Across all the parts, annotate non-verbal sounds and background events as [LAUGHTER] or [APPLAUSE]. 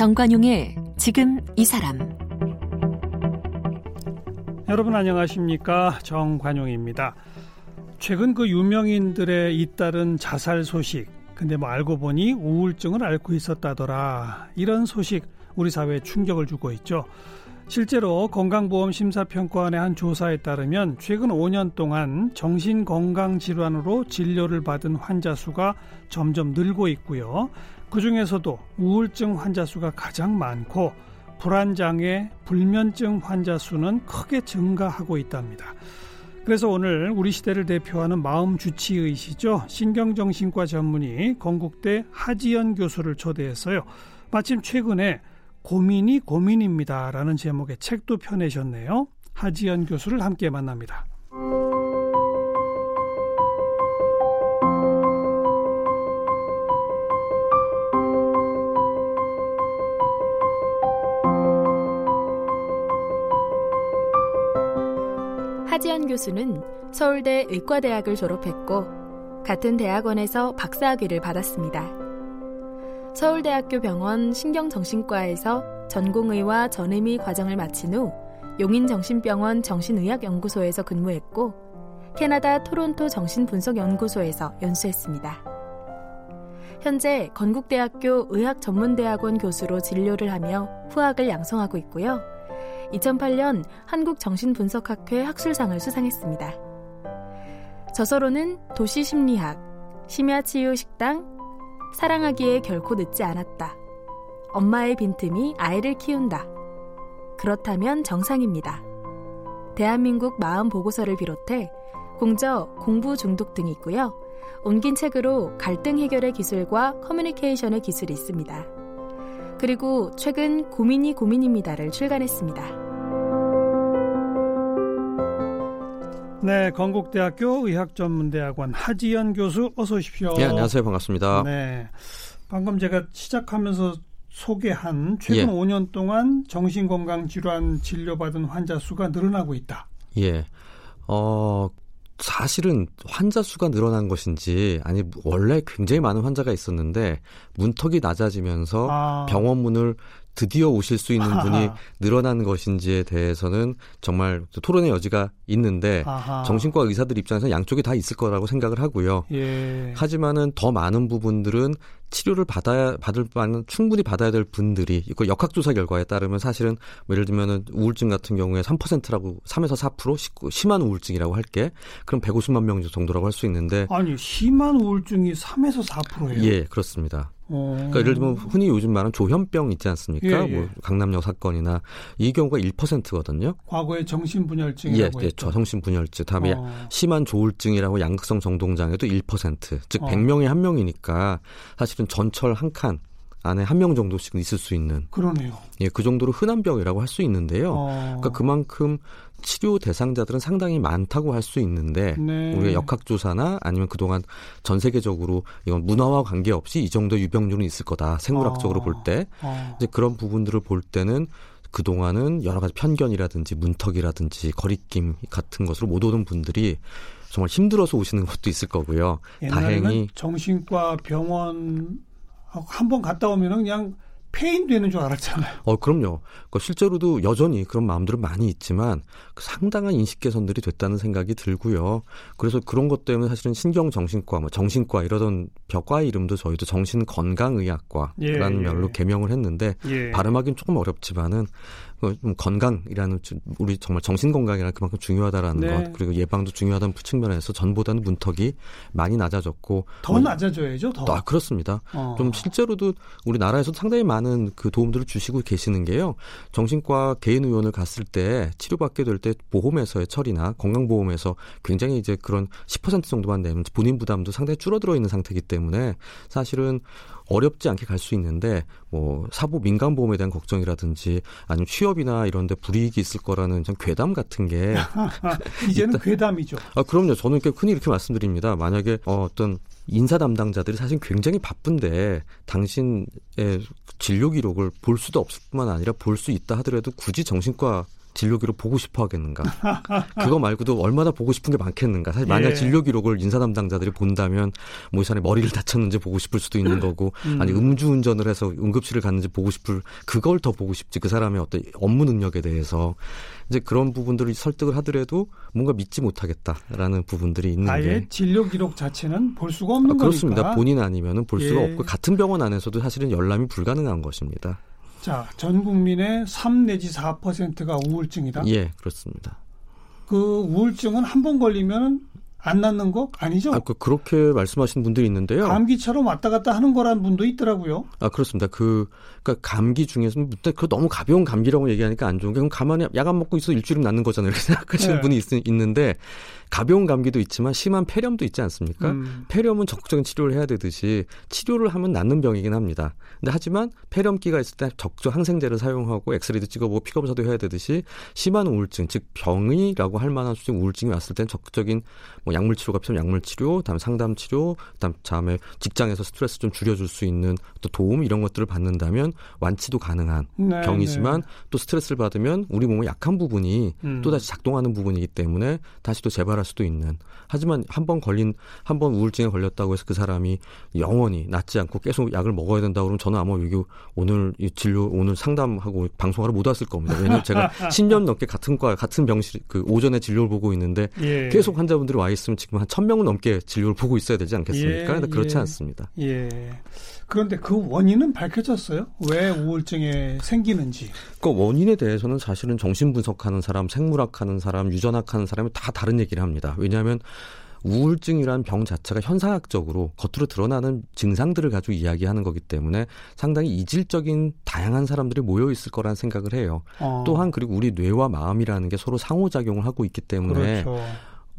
정관용의 지금 이 사람 여러분 안녕하십니까 정관용입니다. 최근 그 유명인들의 잇따른 자살 소식 근데 뭐 알고 보니 우울증을 앓고 있었다더라 이런 소식 우리 사회에 충격을 주고 있죠. 실제로 건강보험심사평가원의 한 조사에 따르면 최근 5년 동안 정신건강질환으로 진료를 받은 환자 수가 점점 늘고 있고요. 그 중에서도 우울증 환자 수가 가장 많고 불안장애, 불면증 환자 수는 크게 증가하고 있답니다. 그래서 오늘 우리 시대를 대표하는 마음 주치의시죠. 신경정신과 전문의 건국대 하지연 교수를 초대했어요. 마침 최근에 고민이 고민입니다. 라는 제목의 책도 펴내셨네요. 하지연 교수를 함께 만납니다. 하지연 교수는 서울대 의과대학을 졸업했고 같은 대학원에서 박사학위를 받았습니다. 서울대학교 병원 신경정신과에서 전공의와 전임의 과정을 마친 후 용인정신병원 정신의학연구소에서 근무했고 캐나다 토론토 정신분석연구소에서 연수했습니다. 현재 건국대학교 의학전문대학원 교수로 진료를 하며 후학을 양성하고 있고요. 2008년 한국정신분석학회 학술상을 수상했습니다. 저서로는 도시심리학, 심야치유 식당, 사랑하기에 결코 늦지 않았다. 엄마의 빈틈이 아이를 키운다. 그렇다면 정상입니다. 대한민국 마음 보고서를 비롯해 공저, 공부 중독 등이 있고요. 옮긴 책으로 갈등 해결의 기술과 커뮤니케이션의 기술이 있습니다. 그리고 최근 고민이 고민입니다를 출간했습니다. 네, 건국대학교 의학전문대학원 하지연 교수 어서 오십시오. 네, 안녕하세요. 반갑습니다. 네. 방금 제가 시작하면서 소개한 최근 예. 5년 동안 정신건강 질환 진료받은 환자 수가 늘어나고 있다. 예. 어, 사실은 환자 수가 늘어난 것인지 아니 원래 굉장히 많은 환자가 있었는데 문턱이 낮아지면서 아. 병원 문을 드디어 오실 수 있는 분이. [LAUGHS] 늘어난 것인지에 대해서는 정말 토론의 여지가 있는데 아하. 정신과 의사들 입장에서 양쪽이 다 있을 거라고 생각을 하고요. 예. 하지만은 더 많은 부분들은 치료를 받아야 받을 만한 충분히 받아야 될 분들이 이거 역학조사 결과에 따르면 사실은 뭐 예를 들면은 우울증 같은 경우에 3%라고 3에서 4% 시- 심한 우울증이라고 할게 그럼 150만 명 정도라고 할 수 있는데 아니 심한 우울증이 3에서 4%예요. 예 그렇습니다. 어. 그러니까 예를 들면 흔히 요즘 말하는 조현병 있지 않습니까? 예, 예. 뭐 강남역 사건이나 이 경우가 1%거든요. 과거에 예, 정신분열증이라고 예, 했죠. 저성심분열증 다음에 어. 심한 조울증이라고 양극성 정동장애도 1%. 즉 어. 100명에 한 명이니까 사실은 전철 한 칸 안에 한 명 정도씩 있을 수 있는 그러네요. 예, 그 정도로 흔한 병이라고 할 수 있는데요. 어. 그러니까 그만큼 치료 대상자들은 상당히 많다고 할 수 있는데 네. 우리가 역학조사나 아니면 그동안 전 세계적으로 이건 문화와 관계없이 이 정도 유병률은 있을 거다. 생물학적으로 어. 볼 때. 어. 이제 그런 부분들을 볼 때는 그동안은 여러 가지 편견이라든지 문턱이라든지 거리낌 같은 것으로 못 오는 분들이 정말 힘들어서 오시는 것도 있을 거고요. 다행히 정신과 병원 한 번 갔다 오면은 그냥 폐인 되는 줄 알았잖아요. 어, 그럼요. 그 실제로도 여전히 그런 마음들은 많이 있지만 그 상당한 인식 개선들이 됐다는 생각이 들고요. 그래서 그런 것 때문에 사실은 신경정신과, 뭐 정신과 이러던 벽과 이름도 저희도 정신건강의학과라는 예, 예. 개명을 했는데 예. 발음하기는 조금 어렵지만은 그 좀 건강이라는 주- 우리 정말 정신 건강이라는 그만큼 중요하다라는 네. 것 그리고 예방도 중요하다는 측면에서 전보다는 문턱이 많이 낮아졌고 더 뭐- 낮아져야죠. 더. 아 그렇습니다. 어. 좀 실제로도 우리나라에서 상당히 많은 그 도움들을 주시고 계시는 게요. 정신과 개인 의원을 갔을 때 치료받게 될 때 보험에서의 처리나 건강보험에서 굉장히 이제 그런 10% 정도만 내면 본인 부담도 상당히 줄어들어 있는 상태이기 때문에 사실은 어렵지 않게 갈 수 있는데 뭐 사보 민간 보험에 대한 걱정이라든지 아니면 취업이나 이런 데 불이익이 있을 거라는 좀 괴담 같은 게 [LAUGHS] 이제는 괴담이죠. 아, 그럼요. 저는 이렇게 흔히 이렇게 말씀드립니다. 만약에 어, 어떤 인사 담당자들이 사실 굉장히 바쁜데 당신의 진료 기록을 볼 수도 없을 뿐만 아니라 볼 수 있다 하더라도 굳이 정신과 진료 기록 보고 싶어 하겠는가? 그거 말고도 얼마나 보고 싶은 게 많겠는가? 사실 만약 예. 진료 기록을 인사 담당자들이 본다면 뭐 이 사람이 머리를 다쳤는지 보고 싶을 수도 있는 거고 음. 아니 음주운전을 해서 응급실을 갔는지 보고 싶을 그걸 더 보고 싶지 그 사람의 어떤 업무 능력에 대해서 이제 그런 부분들을 설득을 하더라도 뭔가 믿지 못하겠다라는 부분들이 있는 아예 게 진료 기록 자체는 볼 수가 없는 아, 그렇습니다. 거니까. 본인 아니면은 볼 수가 예. 없고 같은 병원 안에서도 사실은 열람이 불가능한 것입니다. 자, 전 국민의 3 내지 4%가 우울증이다. 예, 그렇습니다. 그 우울증은 한 번 걸리면 안 낫는 거 아니죠? 아, 그, 그렇게 말씀하시는 분들이 있는데요. 감기처럼 왔다 갔다 하는 거라는 분도 있더라고요. 아, 그렇습니다. 그, 그니까 감기 중에서는, 그 너무 가벼운 감기라고 얘기하니까 안 좋은 게, 그럼 가만히 약 안 먹고 있어 일주일은 낫는 거잖아요. 이렇게 [LAUGHS] 생각하시는 네. 분이 있, 있는데, 가벼운 감기도 있지만 심한 폐렴도 있지 않습니까? 음. 폐렴은 적극적인 치료를 해야 되듯이 치료를 하면 낫는 병이긴 합니다. 근데 하지만 폐렴기가 있을 때 적정 항생제를 사용하고 엑스레이도 찍어보고 피검사도 해야 되듯이 심한 우울증, 즉 병이라고 할 만한 수준 우울증이 왔을 땐 적극적인 뭐 약물 치료가 필요하면 약물 치료, 그다음에 상담 치료, 그다음 다음에 직장에서 스트레스 좀 줄여줄 수 있는 또 도움 이런 것들을 받는다면 완치도 가능한 네, 병이지만 네. 또 스트레스를 받으면 우리 몸의 약한 부분이 음. 또 다시 작동하는 부분이기 때문에 다시 또 재발할 수도 있는. 하지만 한 번 걸린 한 번 우울증에 걸렸다고 해서 그 사람이 영원히 낫지 않고 계속 약을 먹어야 된다 그러면 저는 아마 여기 오늘 이 진료 오늘 상담하고 방송하러 못 왔을 겁니다. 왜냐하면 제가 [LAUGHS] 10년 넘게 같은 과 같은 병실 그 오전에 진료를 보고 있는데 예. 계속 환자분들이 와 있으면 지금 한 1000명 넘게 진료를 보고 있어야 되지 않겠습니까? 예, 근데 그렇지 예. 않습니다. 예. 그런데 그 원인은 밝혀졌어요? 왜 우울증이 생기는지. 그 원인에 대해서는 사실은 정신 분석하는 사람, 생물학하는 사람, 유전학하는 사람이 다 다른 얘기를 합니다. 왜냐하면 우울증이란 병 자체가 현상학적으로 겉으로 드러나는 증상들을 가지고 이야기하는 거기 때문에 상당히 이질적인 다양한 사람들이 모여 있을 거란 생각을 해요. 어, 또한 그리고 우리 뇌와 마음이라는 게 서로 상호작용을 하고 있기 때문에 그렇죠.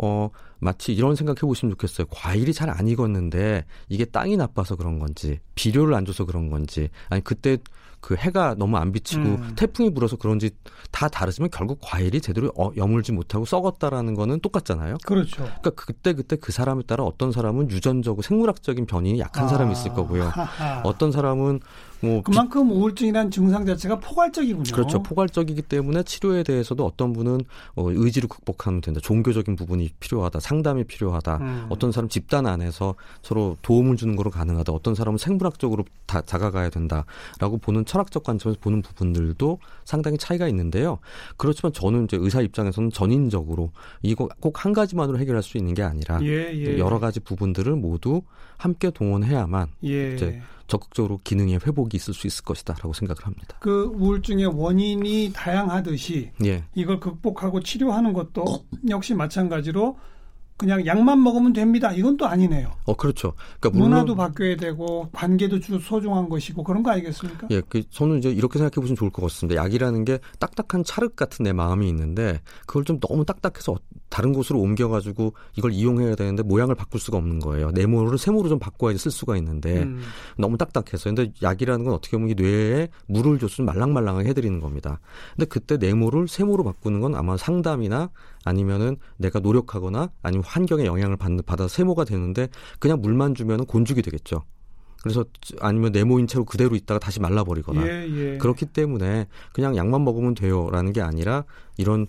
어 마치 이런 생각해 보시면 좋겠어요. 과일이 잘 안 익었는데 이게 땅이 나빠서 그런 건지 비료를 안 줘서 그런 건지 아니 그때 그 해가 너무 안 비치고 음. 태풍이 불어서 그런지 다 다르지만 결국 과일이 제대로 어, 여물지 못하고 썩었다라는 거는 똑같잖아요. 그렇죠. 그러니까 그때 그때 그 사람에 따라 어떤 사람은 유전적으로 생물학적인 변이 약한 사람이 있을 거고요. 아, [LAUGHS] 하하. 어떤 사람은 뭐 비- 그만큼 우울증이라는 증상 자체가 포괄적이군요. 그렇죠. 포괄적이기 때문에 치료에 대해서도 어떤 분은 어, 의지로 극복하면 된다. 종교적인 부분이 필요하다. 상담이 필요하다. 음. 어떤 사람 집단 안에서 서로 도움을 주는 거로 가능하다. 어떤 사람은 생물학적으로 다 다가가야 된다라고 보는 철학적 관점에서 보는 부분들도 상당히 차이가 있는데요. 그렇지만 저는 이제 의사 입장에서는 전인적으로 이거 꼭 한 가지만으로 해결할 수 있는 게 아니라 예, 예. 여러 가지 부분들을 모두 함께 동원해야만 예. 이제 적극적으로 기능의 회복이 있을 수 있을 것이다라고 생각을 합니다. 그 우울증의 원인이 다양하듯이 예. 이걸 극복하고 치료하는 것도 역시 마찬가지로 그냥 약만 먹으면 됩니다. 이건 또 아니네요. 어 그렇죠. 그러니까 문화도 바뀌어야 되고 관계도 주 소중한 것이고 그런 거 아니겠습니까? 예, 그 저는 이제 이렇게 생각해 보시면 좋을 것 같습니다. 약이라는 게 딱딱한 찰흙 같은 내 마음이 있는데 그걸 좀 너무 딱딱해서 다른 곳으로 옮겨 가지고 이걸 이용해야 되는데 모양을 바꿀 수가 없는 거예요. 네모를 세모로 좀 바꿔야지 쓸 수가 있는데 음. 너무 딱딱해서. 근데 약이라는 건 어떻게 보면 이 뇌에 물을 좀 말랑말랑하게 해 드리는 겁니다. 근데 그때 네모를 세모로 바꾸는 건 아마 상담이나 아니면은 내가 노력하거나 아니면 환경의 영향을 받, 받아서 세모가 되는데 그냥 물만 주면은 곤죽이 되겠죠. 그래서 아니면 네모인 채로 그대로 있다가 다시 말라버리거나 예, 예. 그렇기 때문에 그냥 약만 먹으면 돼요라는 게 아니라 이런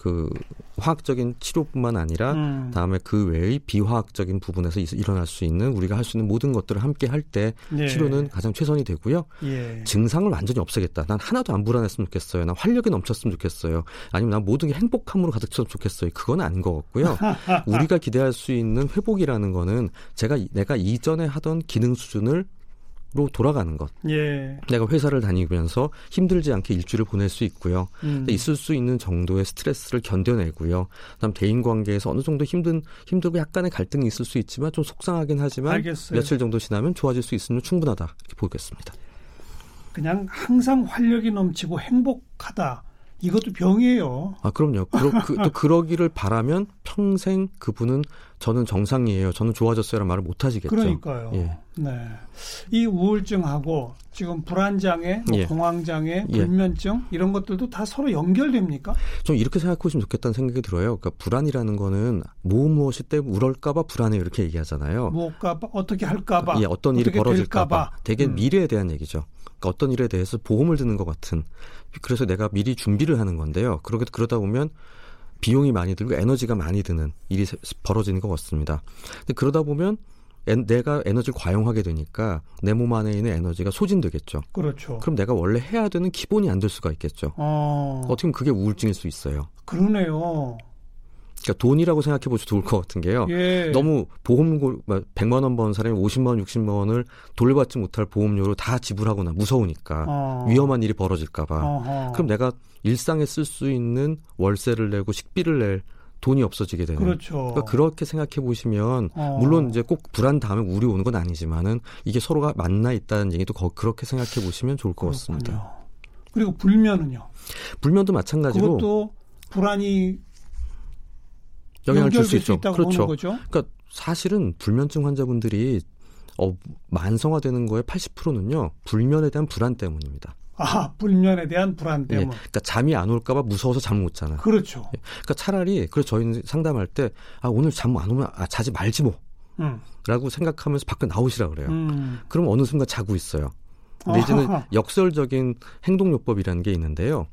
그 화학적인 치료뿐만 아니라 음. 다음에 그 외의 비화학적인 부분에서 일- 일어날 수 있는 우리가 할 수 있는 모든 것들을 함께 할때 예. 치료는 가장 최선이 되고요. 예. 증상을 완전히 없애겠다. 난 하나도 안 불안했으면 좋겠어요. 난 활력이 넘쳤으면 좋겠어요. 아니면 난 모든 게 행복함으로 가득 찼으면 좋겠어요. 그건 아닌 것 같고요. [LAUGHS] 우리가 기대할 수 있는 회복이라는 거는 제가 이- 내가 이전에 하던 기능 수준을 로 돌아가는 것. 예. 내가 회사를 다니면서 힘들지 않게 일주일을 보낼 수 있고요. 음. 있을 수 있는 정도의 스트레스를 견뎌내고요. 그다음 대인 관계에서 어느 정도 힘든 힘들고 약간의 갈등이 있을 수 있지만 좀 속상하긴 하지만 알겠어요. 며칠 정도 지나면 좋아질 수 있으면 충분하다 이렇게 보겠습니다. 그냥 항상 활력이 넘치고 행복하다. 이것도 병이에요. 아 그럼요. 그러, 그, 또 그러기를 바라면 평생 그분은 저는 정상이에요. 저는 좋아졌어요라는 말을 못 하시겠죠. 그러니까요. 예. 네. 이 우울증하고 지금 불안장애, 뭐 예. 공황장애, 예. 불면증 이런 것들도 다 서로 연결됩니까? 좀 이렇게 생각해 보시면 좋겠다는 생각이 들어요. 그러니까 불안이라는 거는 뭐 무엇이 때문에 울을까봐 불안해요 이렇게 얘기하잖아요. 뭐까 봐 어떻게 할까봐 예, 어떤 일이 벌어질까봐. 되게 음. 미래에 대한 얘기죠. 그러니까 어떤 일에 대해서 보험을 드는 것 같은 그래서 내가 미리 준비를 하는 건데요. 그러게 그러다 보면 비용이 많이 들고 에너지가 많이 드는 일이 벌어지는 것 같습니다. 근데 그러다 보면 에, 내가 에너지를 과용하게 되니까 내 몸 안에 있는 에너지가 소진되겠죠. 그렇죠. 그럼 내가 원래 해야 되는 기본이 안 될 수가 있겠죠. 어, 어떻게 보면 그게 우울증일 수 있어요. 그러네요. 그러니까 돈이라고 생각해 보셔도 좋을 것 같은 게요. 예. 너무 보험 100만 원 버는 사람이 50만 원, 60만 원을 돌려받지 못할 보험료로 다 지불하거나 무서우니까 어. 위험한 일이 벌어질까 봐. 어허. 그럼 내가 일상에 쓸 수 있는 월세를 내고 식비를 낼 돈이 없어지게 되는. 그렇죠. 그러니까 그렇게 생각해 보시면 어. 물론 이제 꼭 불안 다음에 우리 오는 건 아니지만은 이게 서로가 만나 있다는 얘기도 거- 그렇게 생각해 보시면 좋을 것 같습니다. 그렇군요. 그리고 불면은요. 불면도 마찬가지로 그것도 불안이 영향을 줄 수 있죠. 그렇죠. 그러니까 사실은 불면증 환자분들이 어, 만성화되는 거의 80%는요 불면에 대한 불안 때문입니다. 아, 불면에 대한 불안 예, 때문. 그러니까 잠이 안 올까봐 무서워서 잠 못 자는. 그렇죠. 그러니까 차라리 그래서 저희는 상담할 때 아 오늘 잠 안 오면 아 자지 말지 음. 뭐라고 생각하면서 밖에 나오시라 그래요. 음. 그럼 어느 순간 자고 있어요. 근데 이제는 아하하. 역설적인 행동요법이라는 게 있는데요.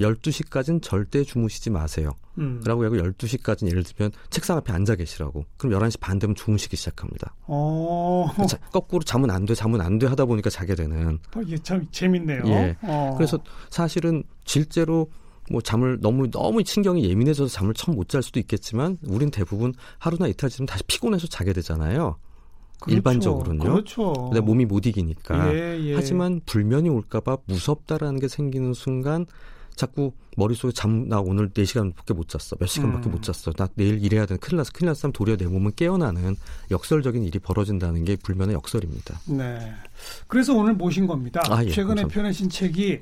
12시까지는 절대 주무시지 마세요. 음. 라고 하고 12시까지는 예를 들면 책상 앞에 앉아 계시라고. 그럼 11시 반 되면 주무시기 시작합니다. 어, 자, 거꾸로 잠은 안 돼, 잠은 안 돼 하다 보니까 자게 되는. 이게 참 재밌네요. 예. 어. 그래서 사실은 실제로 뭐 잠을 너무 너무 신경이 예민해져서 잠을 처음 못잘 수도 있겠지만 우린 대부분 하루나 이틀 지나면 다시 피곤해서 자게 되잖아요. 그렇죠. 일반적으로는요. 그렇죠. 내 몸이 못 이기니까. 예, 예. 하지만 불면이 올까봐 무섭다라는 게 생기는 순간 자꾸 머릿속에 잠 나 오늘 4시간밖에 못 잤어. 몇 시간밖에 음. 못 잤어. 나 내일 일해야 되는 큰일 났어. 큰일 났으면 도리어 내 몸은 깨어나는 역설적인 일이 벌어진다는 게 불면의 역설입니다. 네. 그래서 오늘 모신 겁니다. 아, 예, 최근에 감사합니다. 펴내신 책이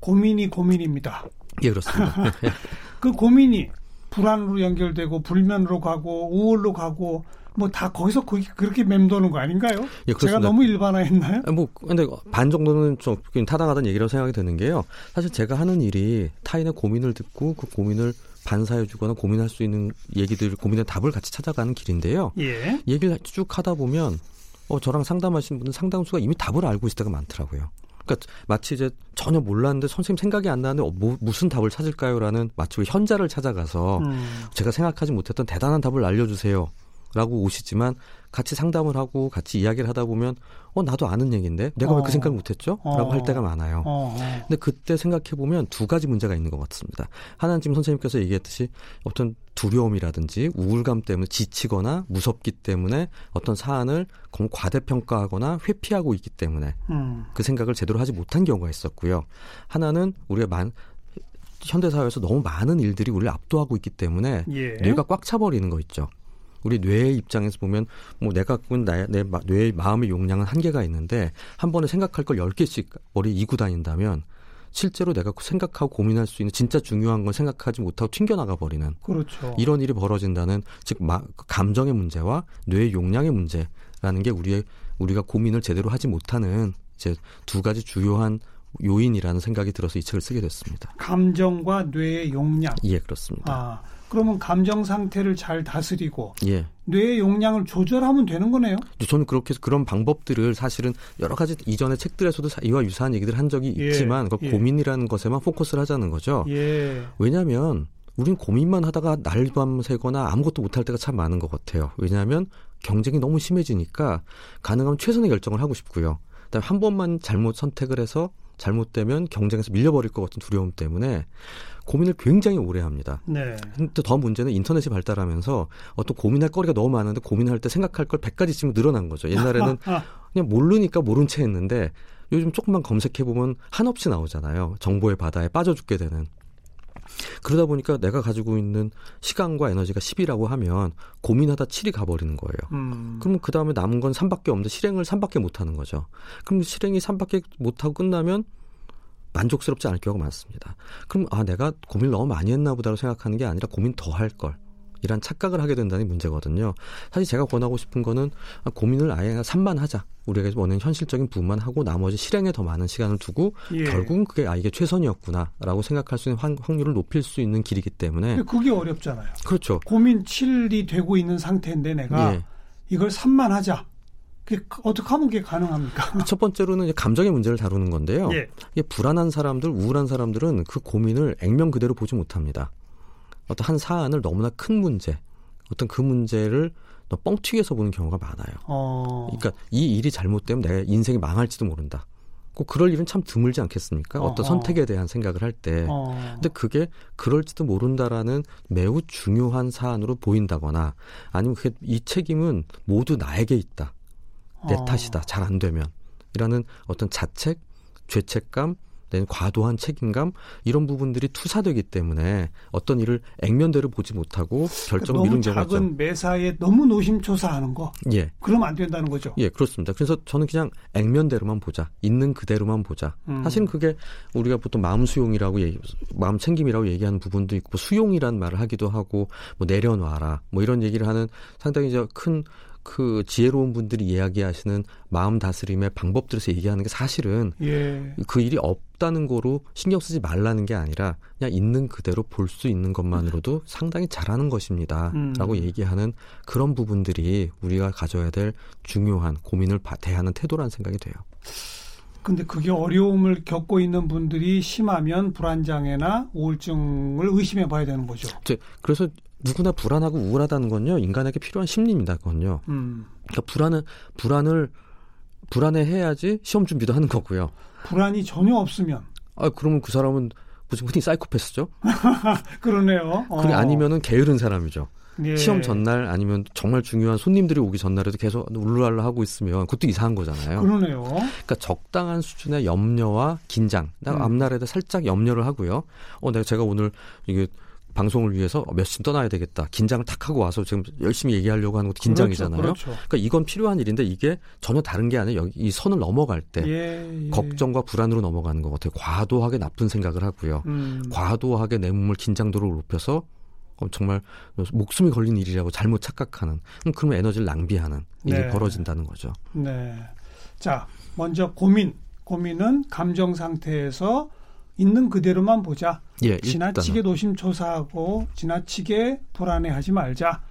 고민이 고민입니다. 예, 그렇습니다. [LAUGHS] 그 고민이 불안으로 연결되고 불면으로 가고 우울로 가고 뭐 다 거기서 거기 그렇게 맴도는 거 아닌가요? 예, 제가. 너무 일반화했나요? 아, 뭐 근데 반 정도는 좀 타당하다는 얘기라고 생각이 드는 게요. 사실 제가 하는 일이 타인의 고민을 듣고 그 고민을 반사해주거나 고민할 수 있는 얘기들, 고민의 답을 같이 찾아가는 길인데요. 예. 얘기를 쭉 하다 보면 어 저랑 상담하신 분은 상당수가 이미 답을 알고 있을 때가 많더라고요. 그러니까 마치 이제 전혀 몰랐는데 선생님 생각이 안 나는데 어, 뭐, 무슨 답을 찾을까요라는 마치 현자를 찾아가서 음. 제가 생각하지 못했던 대단한 답을 알려주세요. 라고 오시지만 같이 상담을 하고 같이 이야기를 하다 보면 어 나도 아는 얘기인데 내가 왜 어. 그 생각 을 못했죠? 라고 어. 할 때가 많아요. 어, 어. 근데 그때 생각해 보면 두 가지 문제가 있는 것 같습니다. 하나는 지금 선생님께서 얘기했듯이 어떤 두려움이라든지 우울감 때문에 지치거나 무섭기 때문에 어떤 사안을 너무 과대평가하거나 회피하고 있기 때문에 음. 그 생각을 제대로 하지 못한 경우가 있었고요. 하나는 우리가 만 현대 사회에서 너무 많은 일들이 우리를 압도하고 있기 때문에 예. 뇌가 꽉 차버리는 거 있죠. 우리 뇌의 입장에서 보면 뭐 내가 갖고 있는 내 마- 뇌의 마음의 용량은 한계가 있는데 한 번에 생각할 걸 10개씩 머리에 이고 다닌다면 실제로 내가 생각하고 고민할 수 있는 진짜 중요한 건 생각하지 못하고 튕겨나가 버리는 그렇죠. 이런 일이 벌어진다는 즉 마- 감정의 문제와 뇌의 용량의 문제라는 게 우리의 우리가 고민을 제대로 하지 못하는 이제 두 가지 주요한 요인이라는 생각이 들어서 이 책을 쓰게 됐습니다. 감정과 뇌의 용량. 예, 그렇습니다. 아, 그러면 감정 상태를 잘 다스리고 예. 뇌의 용량을 조절하면 되는 거네요. 저는 그렇게 해서 그런 방법들을 사실은 여러 가지 이전의 책들에서도 사- 이와 유사한 얘기를 한 적이 예, 있지만 그 예. 고민이라는 것에만 포커스를 하자는 거죠. 예. 왜냐하면 우린 고민만 하다가 날밤 새거나 아무것도 못할 때가 참 많은 것 같아요. 왜냐하면 경쟁이 너무 심해지니까 가능하면 최선의 결정을 하고 싶고요. 그다음에 한 번만 잘못 선택을 해서 잘못되면 경쟁에서 밀려버릴 것 같은 두려움 때문에 고민을 굉장히 오래 합니다. 네. 근데 더 문제는 인터넷이 발달하면서 어떤 고민할 거리가 너무 많은데 고민할 때 생각할 걸 100가지쯤 늘어난 거죠. 옛날에는 [LAUGHS] 아, 그냥 모르니까 모른 채 했는데 요즘 조금만 검색해 보면 한없이 나오잖아요. 정보의 바다에 빠져 죽게 되는. 그러다 보니까 내가 가지고 있는 시간과 에너지가 10이라고 하면 고민하다 7이 가버리는 거예요. 음. 그러면 그 다음에 남은 건 3밖에 없는데 실행을 3밖에 못 하는 거죠. 그럼 실행이 3밖에 못 하고 끝나면 만족스럽지 않을 경우가 많습니다. 그럼 아 내가 고민을 너무 많이 했나 보다로 생각하는 게 아니라 고민 더 할 걸. 이란 착각을 하게 된다는 문제거든요. 사실 제가 권하고 싶은 거는 아, 고민을 아예 산만 하자. 우리가 원하는 현실적인 부분만 하고 나머지 실행에 더 많은 시간을 두고 예. 결국은 그게 아 이게 최선이었구나라고 생각할 수 있는 확- 확률을 높일 수 있는 길이기 때문에 그게 어렵잖아요. 그렇죠. 고민 7이 되고 있는 상태인데 내가 예. 이걸 3만 하자. 그게 어떻게 하면 그게 가능합니까? 첫 번째로는 감정의 문제를 다루는 건데요. 예. 불안한 사람들, 우울한 사람들은 그 고민을 액면 그대로 보지 못합니다. 어떤 한 사안을 너무나 큰 문제, 어떤 그 문제를 뻥튀기해서 보는 경우가 많아요. 어. 그러니까 이 일이 잘못되면 내 인생이 망할지도 모른다. 꼭 그럴 일은 참 드물지 않겠습니까? 어떤 어허. 선택에 대한 생각을 할 때. 어. 근데 그게 그럴지도 모른다라는 매우 중요한 사안으로 보인다거나 아니면 그게 이 책임은 모두 나에게 있다. 내 어. 탓이다. 잘 안 되면. 이라는 어떤 자책, 죄책감, 과도한 책임감 이런 부분들이 투사되기 때문에 어떤 일을 액면대로 보지 못하고 결정을 너무 미룬 경우가 있죠. 작은 매사에 너무 노심초사하는 거 예. 그러면 안 된다는 거죠. 예, 그렇습니다. 그래서 저는 그냥 액면대로만 보자. 있는 그대로만 보자. 음. 사실은 그게 우리가 보통 마음 수용이라고 얘기, 마음 챙김이라고 얘기하는 부분도 있고 뭐 수용이라는 말을 하기도 하고 뭐 내려놔라 뭐 이런 얘기를 하는 상당히 이제 큰 그 지혜로운 분들이 이야기하시는 마음 다스림의 방법들에서 얘기하는 게 사실은 예. 그 일이 없다는 거로 신경 쓰지 말라는 게 아니라 그냥 있는 그대로 볼 수 있는 것만으로도 상당히 잘하는 것입니다. 음. 라고 얘기하는 그런 부분들이 우리가 가져야 될 중요한 고민을 바- 대하는 태도라는 생각이 돼요. 근데 그게 어려움을 겪고 있는 분들이 심하면 불안장애나 우울증을 의심해 봐야 되는 거죠. 그래서 누구나 불안하고 우울하다는 건요 인간에게 필요한 심리입니다. 그건요. 음. 그러니까 불안은 불안을 불안해 해야지 시험 준비도 하는 거고요. 불안이 전혀 없으면 아 그러면 그 사람은 무슨 흔히 사이코패스죠? [LAUGHS] 그러네요. 어. 그게 아니면은 게으른 사람이죠. 예. 시험 전날 아니면 정말 중요한 손님들이 오기 전날에도 계속 울랄라 하고 있으면 그것도 이상한 거잖아요. 그러네요. 그러니까 적당한 수준의 염려와 긴장. 나 음. 앞날에도 살짝 염려를 하고요. 어, 내가 제가 오늘 이게 방송을 위해서 몇시 떠나야 되겠다. 긴장을 탁 하고 와서 지금 열심히 얘기하려고 하는 것도 긴장이잖아요. 그렇죠. 그렇죠. 그러니까 이건 필요한 일인데 이게 전혀 다른 게 아니라 이 선을 넘어갈 때 예, 예. 걱정과 불안으로 넘어가는 것 같아요. 과도하게 나쁜 생각을 하고요. 음. 과도하게 내 몸을 긴장도를 높여서 어, 정말 목숨이 걸린 일이라고 잘못 착각하는 음, 그러면 에너지를 낭비하는 일이 네. 벌어진다는 거죠. 네. 자, 먼저 고민. 고민은 감정 상태에서 있는 그대로만 보자. 예, 지나치게. 노심초사하고 지나치게 불안해하지 말자.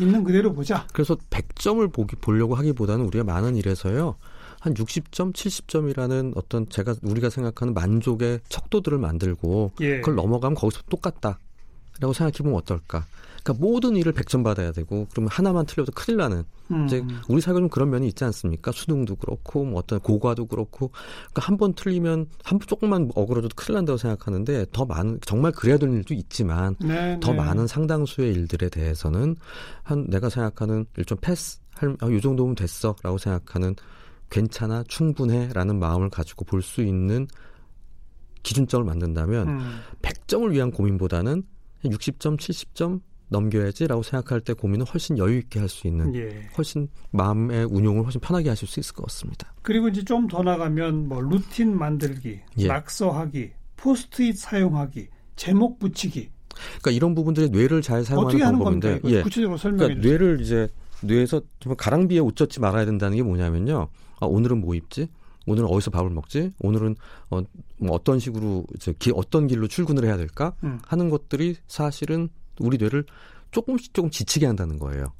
있는 그대로 보자. 그래서 100점을 보기 보려고 하기보다는 우리가 많은 일에서요. 한 60점, 70점이라는 어떤 제가 우리가 생각하는 만족의 척도들을 만들고 예. 그걸 넘어가면 거기서 똑같다. 라고 생각해 보면 어떨까? 그러니까 모든 일을 100점 받아야 되고 그러면 하나만 틀려도 큰일 나는 음. 이제 우리 사회가 좀 그런 면이 있지 않습니까? 수능도 그렇고 뭐 어떤 고과도 그렇고 그러니까 한 번 틀리면 한 번 조금만 어그러져도 큰일 난다고 생각하는데 더 많은 정말 그래야 될 일도 있지만 네, 더 네. 많은 상당수의 일들에 대해서는 한 내가 생각하는 일종 패스 할, 아, 요 정도면 됐어 라고 생각하는 괜찮아 충분해 라는 마음을 가지고 볼 수 있는 기준점을 만든다면 음. 100점을 위한 고민보다는 60점, 70점 넘겨야지라고 생각할 때 고민은 훨씬 여유 있게 할 수 있는 예. 훨씬 마음의 운용을 훨씬 편하게 하실 수 있을 것 같습니다. 그리고 이제 좀 더 나가면 뭐 루틴 만들기, 예. 낙서하기, 포스트잇 사용하기, 제목 붙이기 그러니까 이런 부분들이 뇌를 잘 사용하는 방법인데? 예. 구체적으로 설명해 그러니까. 뇌를 이제 뇌에서 정말 가랑비에 옷 젖지 말아야 된다는 게 뭐냐면요. 아, 오늘은 뭐 입지? 오늘은 어디서 밥을 먹지? 오늘은 어, 뭐 어떤 식으로 이제 기, 어떤 길로 출근을 해야 될까? 음. 하는 것들이 사실은 우리 뇌를 조금씩 조금 지치게 한다는 거예요.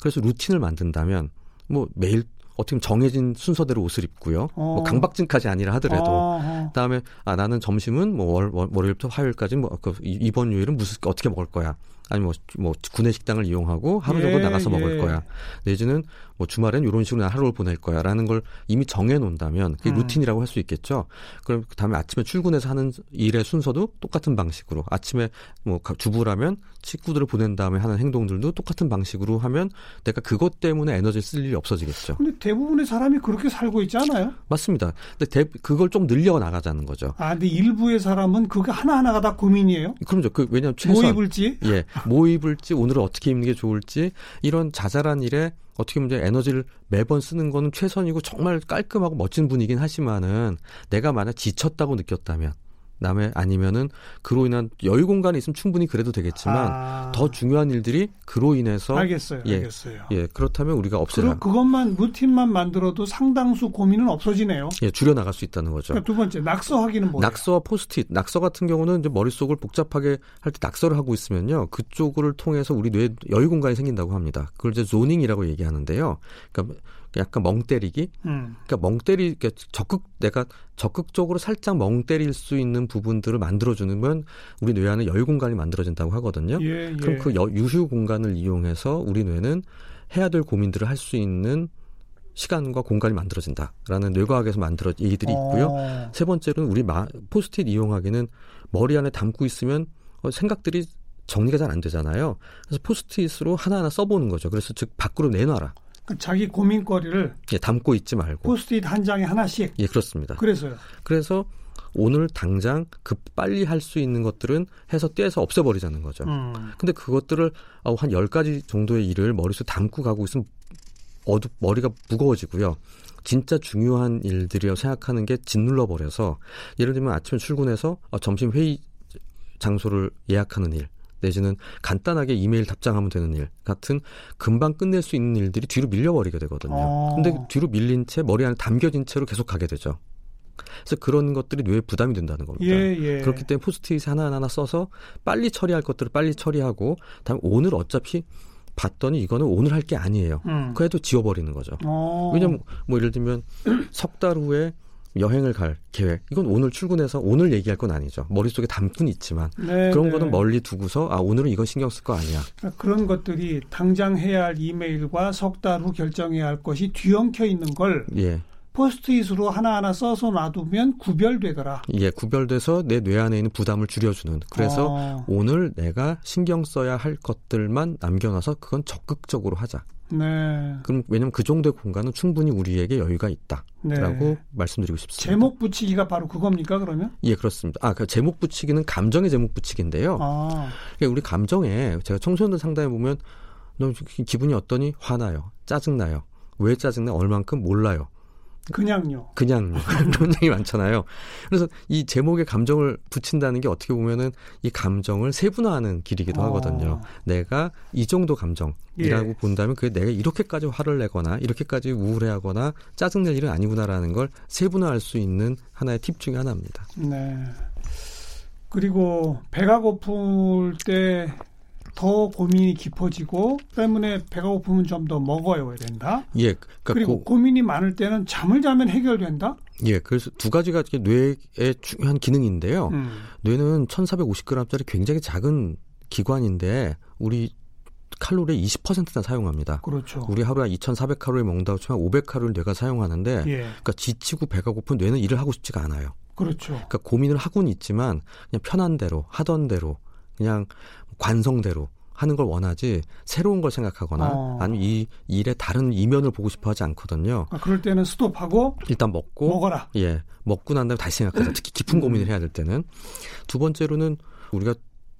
그래서 루틴을 만든다면 뭐 매일 어떻게 보면 정해진 순서대로 옷을 입고요. 어. 뭐 강박증까지 아니라 하더라도 어허. 그다음에 아 나는 점심은 뭐 월, 월, 월요일부터 화요일까지 뭐 그, 이- 이번 요일은 무슨 어떻게 먹을 거야. 아니면 뭐, 뭐 구내 식당을 이용하고 하루 정도 예, 나가서 먹을 예. 거야. 내지는 뭐 주말엔 이런 식으로 난 하루를 보낼 거야라는 걸 이미 정해 놓는다면 그게 음. 루틴이라고 할 수 있겠죠. 그럼 그다음에 아침에 출근해서 하는 일의 순서도 똑같은 방식으로 아침에 뭐 가- 주부라면 식구들을 보낸 다음에 하는 행동들도 똑같은 방식으로 하면 내가 그것 때문에 에너지를 쓸 일이 없어지겠죠. 근데 대부분의 사람이 그렇게 살고 있지 않아요? 맞습니다. 근데 대- 그걸 좀 늘려 나가자는 거죠. 아, 근데 일부의 사람은 그거 하나하나가 다 고민이에요. 그럼요. 그 왜냐하면 최선 뭐 입을지. 예, 뭐 입을지 오늘은 어떻게 입는 게 좋을지 이런 자잘한 일에 어떻게 보면 에너지를 매번 쓰는 거는 최선이고 정말 깔끔하고 멋진 분이긴 하지만은 내가 만약 지쳤다고 느꼈다면 남의 아니면은 그로 인한 여유 공간이 있으면 충분히 그래도 되겠지만 아, 더 중요한 일들이 그로 인해서 알겠어요. 예, 알겠어요. 예 그렇다면 우리가 없애라 그것만 루틴만 만들어도 상당수 고민은 없어지네요. 예 줄여 나갈 수 있다는 거죠. 그러니까 두 번째 낙서하기는 뭐예요? 낙서와 포스트잇, 낙서 같은 경우는 이제 머릿속을 복잡하게 할 때 낙서를 하고 있으면요. 그쪽을 통해서 우리 뇌에 여유 공간이 생긴다고 합니다. 그걸 이제 조닝이라고 얘기하는데요. 그러니까 약간 멍 때리기. 음. 그러니까 멍 때리 그러니까 적극 내가 적극적으로 살짝 멍 때릴 수 있는 부분들을 만들어 주면 우리 뇌 안에 여유 공간이 만들어진다고 하거든요. 예, 예. 그럼 그 여, 유휴 공간을 이용해서 우리 뇌는 해야 될 고민들을 할 수 있는 시간과 공간이 만들어진다라는 뇌과학에서 만들어 얘기들이 있고요. 어. 세 번째로는 우리 마, 포스트잇 이용하기는 머리 안에 담고 있으면 어, 생각들이 정리가 잘 안 되잖아요. 그래서 포스트잇으로 하나하나 써보는 거죠. 그래서 즉 밖으로 내놔라. 그 자기 고민거리를 예, 담고 있지 말고. 포스트잇 한 장에 하나씩. 예, 그렇습니다. 그래서요. 그래서 오늘 당장 급 빨리 할 수 있는 것들은 해서 떼서 없애버리자는 거죠. 음. 근데 그것들을 어, 한 10가지 정도의 일을 머릿속에 담고 가고 있으면 어두 머리가 무거워지고요. 진짜 중요한 일들이라고 생각하는 게 짓눌러 버려서 예를 들면 아침에 출근해서 어, 점심 회의 장소를 예약하는 일 내지는 간단하게 이메일 답장하면 되는 일 같은 금방 끝낼 수 있는 일들이 뒤로 밀려버리게 되거든요. 어. 근데 뒤로 밀린 채 머리 안에 담겨진 채로 계속 가게 되죠. 그래서 그런 것들이 뇌에 부담이 된다는 겁니다. 예, 예. 그렇기 때문에 포스트잇 하나하나 써서 빨리 처리할 것들을 빨리 처리하고 다음 오늘 어차피 봤더니 이거는 오늘 할 게 아니에요. 음. 그래도 지워버리는 거죠. 어. 왜냐면 뭐 예를 들면 석 달 후에 여행을 갈 계획 이건 오늘 출근해서 오늘 얘기할 건 아니죠. 머릿속에 담긴 있지만 네, 그런 네. 거는 멀리 두고서 아 오늘은 이건 신경 쓸 거 아니야. 그러니까 그런 것들이 당장 해야 할 이메일과 석 달 후 결정해야 할 것이 뒤엉켜 있는 걸 예. 포스트잇으로 하나하나 써서 놔두면 구별되더라. 예, 구별돼서 내 뇌 안에 있는 부담을 줄여주는. 그래서 어, 오늘 내가 신경 써야 할 것들만 남겨놔서 그건 적극적으로 하자. 네. 그럼 왜냐면 그 정도의 공간은 충분히 우리에게 여유가 있다라고 네. 말씀드리고 싶습니다. 제목 붙이기가 바로 그겁니까 그러면? 예, 그렇습니다. 아, 그 제목 붙이기는 감정의 제목 붙이기인데요. 아, 그러니까 우리 감정에 제가 청소년들 상담해 보면 너 기분이 어떠니? 화나요. 짜증 나요. 왜 짜증 나? 얼만큼 몰라요. 그냥요. 그냥 [LAUGHS] 그런 얘기 많잖아요. 그래서 이 제목에 감정을 붙인다는 게 어떻게 보면은 이 감정을 세분화하는 길이기도 어. 하거든요. 내가 이 정도 감정이라고 예. 본다면 그게 내가 이렇게까지 화를 내거나 이렇게까지 우울해하거나 짜증낼 일은 아니구나라는 걸 세분화할 수 있는 하나의 팁 중에 하나입니다. 네. 그리고 배가 고플 때 더 고민이 깊어지고 때문에 배가 고프면 좀 더 먹어야 된다. 예, 그러니까 그리고 고- 고 민이 많을 때는 잠을 자면 해결된다. 예, 그래서 두 가지가 뇌의 중요한 기능인데요. 음. 뇌는 1,450g짜리 굉장히 작은 기관인데 우리 칼로리의 20%나 사용합니다. 그렇죠. 우리 하루에 2,400칼로리 먹는다고 치면 500칼로리 뇌가 사용하는데 예, 그러니까 지치고 배가 고픈 뇌는 일을 하고 싶지가 않아요. 그렇죠. 그러니까 고민을 하고는 있지만 그냥 편한 대로 하던 대로 그냥 관성대로 하는 걸 원하지 새로운 걸 생각하거나 어. 아니면 이 일의 다른 이면을 보고 싶어 하지 않거든요. 아, 그럴 때는 스톱하고 일단 먹고 먹어라. 예, 먹고 난 다음에 다시 생각하자. [LAUGHS] 특히 깊은 고민을 해야 될 때는. 두 번째로는 우리가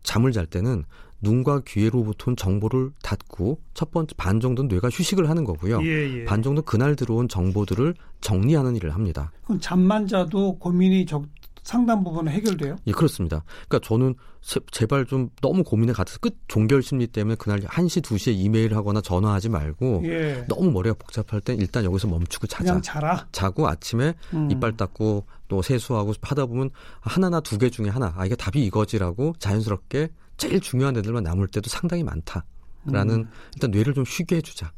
잠을 잘 때는 눈과 귀로부터 온 정보를 닫고 첫 번째 반 정도는 뇌가 휴식을 하는 거고요. 예, 예. 반 정도 그날 들어온 정보들을 정리하는 일을 합니다. 그럼 잠만 자도 고민이 적, 상당 부분은 해결돼요. 예, 그렇습니다. 그러니까 저는 제, 제발 좀 너무 고민에 갇혀서 끝 종결 심리 때문에 그날 1시, 2시에 이메일 하거나 전화하지 말고 예. 너무 머리가 복잡할 땐 일단 여기서 멈추고 자자. 그냥 자라. 자고 아침에 음. 이빨 닦고 또 세수하고 하다 보면 하나나 두 개 중에 하나 아 이게 답이 이거지라고 자연스럽게 제일 중요한 애들만 남을 때도 상당히 많다라는 음. 일단 뇌를 좀 쉬게 해주자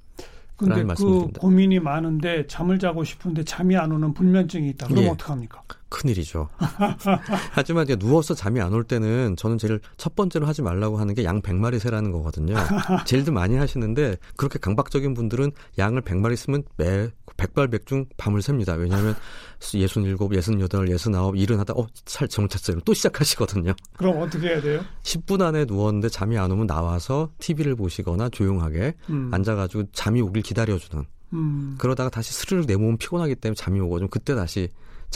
근데 그 말씀드립니다. 고민이 많은데 잠을 자고 싶은데 잠이 안 오는 불면증이 있다. 그럼 예. 어떡합니까? 큰일이죠. [LAUGHS] 하지만 이제 누워서 잠이 안 올 때는 저는 제일 첫 번째로 하지 말라고 하는 게 양 100마리 세라는 거거든요. [LAUGHS] 제일들 많이 하시는데 그렇게 강박적인 분들은 양을 100마리 쓰면 매 백발백중 밤을 셉니다. 왜냐하면 67, 68, 69 일은 하다 어, 잘 잘못했어요. 또 시작하시거든요. 그럼 어떻게 해야 돼요? 10분 안에 누웠는데 잠이 안 오면 나와서 TV를 보시거나 조용하게 음. 앉아가지고 잠이 오길 기다려주는 음. 그러다가 다시 스르륵 내 몸은 피곤하기 때문에 잠이 오고 좀 그때 다시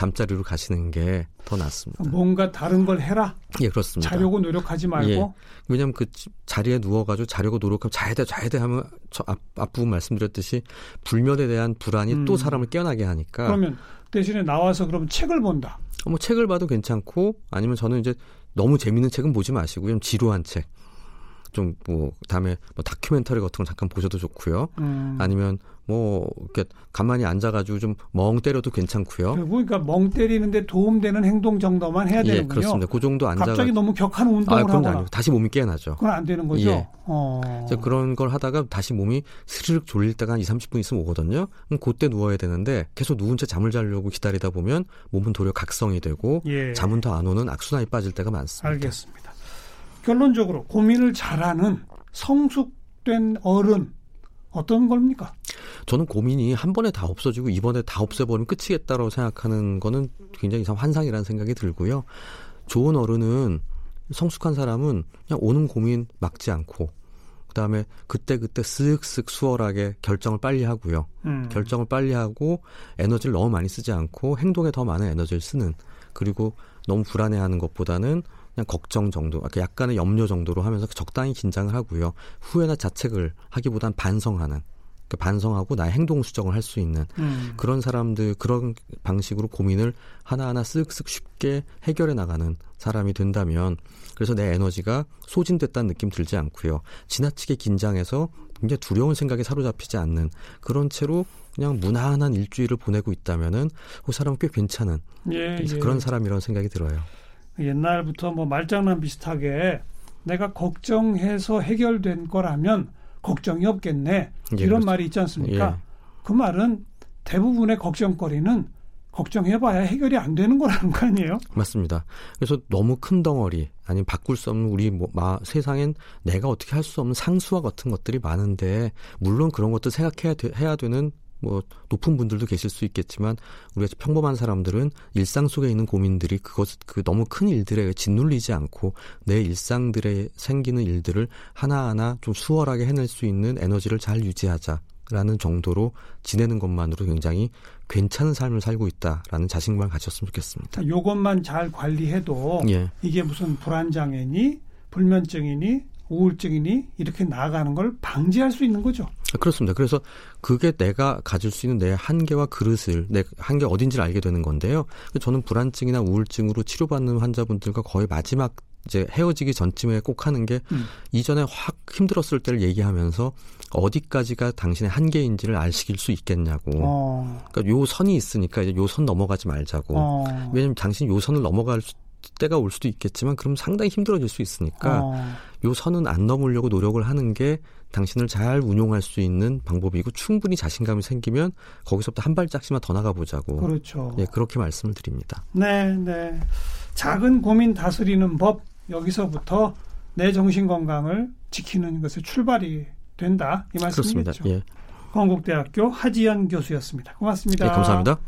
잠자리로 가시는 게 더 낫습니다. 뭔가 다른 걸 해라. 예, 그렇습니다. 자려고 노력하지 말고. 예. 왜냐하면 그 지- 자리에 누워가지고 자려고 노력하면 자야 돼, 자야 돼 하면 저 앞, 앞부분 말씀드렸듯이 불면에 대한 불안이 음. 또 사람을 깨어나게 하니까 그러면 대신에 나와서 그럼 책을 본다. 뭐 책을 봐도 괜찮고 아니면 저는 이제 너무 재밌는 책은 보지 마시고요. 좀 지루한 책. 좀뭐 다음에 뭐 다큐멘터리 같은 거 잠깐 보셔도 좋고요. 음. 아니면 뭐 이렇게 가만히 앉아가지고 좀 멍 때려도 괜찮고요. 그러니까 멍 때리는데 도움되는 행동 정도만 해야 되는군요. 예, 그렇습니다. 그 정도 앉아 갑자기 너무 격한 운동을 아, 그건 하거나 아니고 다시 몸이 깨어나죠. 그건 안 되는 거죠. 예. 어. 그런 걸 하다가 다시 몸이 스르륵 졸릴 때가 한 2, 30분 있으면 오거든요. 그럼 그때 누워야 되는데 계속 누운 채 잠을 자려고 기다리다 보면 몸은 도리어 각성이 되고 예. 잠은 더 안 오는 악순환이 빠질 때가 많습니다. 알겠습니다. 결론적으로 고민을 잘하는 성숙된 어른 어떤 겁니까? 저는 고민이 한 번에 다 없어지고 이번에 다 없애버리면 끝이겠다라고 생각하는 거는 굉장히 이상 환상이라는 생각이 들고요. 좋은 어른은 성숙한 사람은 그냥 오는 고민 막지 않고 그다음에 그때그때 쓱쓱 수월하게 결정을 빨리 하고요. 음. 결정을 빨리 하고 에너지를 너무 많이 쓰지 않고 행동에 더 많은 에너지를 쓰는 그리고 너무 불안해하는 것보다는 그냥 걱정 정도, 약간의 염려 정도로 하면서 적당히 긴장을 하고요. 후회나 자책을 하기보단 반성하는, 그 반성하고 나의 행동 수정을 할 수 있는 음. 그런 사람들 그런 방식으로 고민을 하나하나 쓱쓱 쉽게 해결해 나가는 사람이 된다면 그래서 내 에너지가 소진됐다는 느낌 들지 않고요. 지나치게 긴장해서 굉장히 두려운 생각에 사로잡히지 않는 그런 채로 그냥 무난한 일주일을 보내고 있다면은 그 사람은 꽤 괜찮은 예, 예. 그런 사람이라는 생각이 들어요. 옛날부터 뭐 말장난 비슷하게 내가 걱정해서 해결된 거라면 걱정이 없겠네 예, 이런 그렇죠. 말이 있지 않습니까? 예. 그 말은 대부분의 걱정거리는 걱정해봐야 해결이 안 되는 거라는 거 아니에요? 맞습니다. 그래서 너무 큰 덩어리 아니면 바꿀 수 없는 우리 뭐 마, 세상엔 내가 어떻게 할 수 없는 상수와 같은 것들이 많은데 물론 그런 것도 생각해야 되, 해야 되는 뭐 높은 분들도 계실 수 있겠지만 우리가 평범한 사람들은 일상 속에 있는 고민들이 그것 그 너무 큰 일들에 짓눌리지 않고 내 일상들에 생기는 일들을 하나하나 좀 수월하게 해낼 수 있는 에너지를 잘 유지하자 라는 정도로 지내는 것만으로 굉장히 괜찮은 삶을 살고 있다라는 자신감을 가졌으면 좋겠습니다. 요것만 잘 관리해도 예. 이게 무슨 불안장애니 불면증이니 우울증이니 이렇게 나아가는 걸 방지할 수 있는 거죠. 그렇습니다. 그래서 그게 내가 가질 수 있는 내 한계와 그릇을 내 한계 어딘지를 알게 되는 건데요. 저는 불안증이나 우울증으로 치료받는 환자분들과 거의 마지막 이제 헤어지기 전쯤에 꼭 하는 게 음. 이전에 확 힘들었을 때를 얘기하면서 어디까지가 당신의 한계인지를 아실 수 있겠냐고. 어, 그러니까 요 선이 있으니까 이제 요 선 넘어가지 말자고. 어, 왜냐면 당신이 요 선을 넘어갈 수- 때가 올 수도 있겠지만 그럼 상당히 힘들어질 수 있으니까 어, 요 선은 안 넘으려고 노력을 하는 게 당신을 잘 운용할 수 있는 방법이고 충분히 자신감이 생기면 거기서부터 한 발짝씩만 더 나가 보자고. 그렇죠. 예, 그렇게 말씀을 드립니다. 네, 네. 작은 고민 다스리는 법 여기서부터 내 정신 건강을 지키는 것에 출발이 된다 이 그렇습니다. 말씀이죠. 예. 건국대학교 하지연 교수였습니다. 고맙습니다. 예, 감사합니다.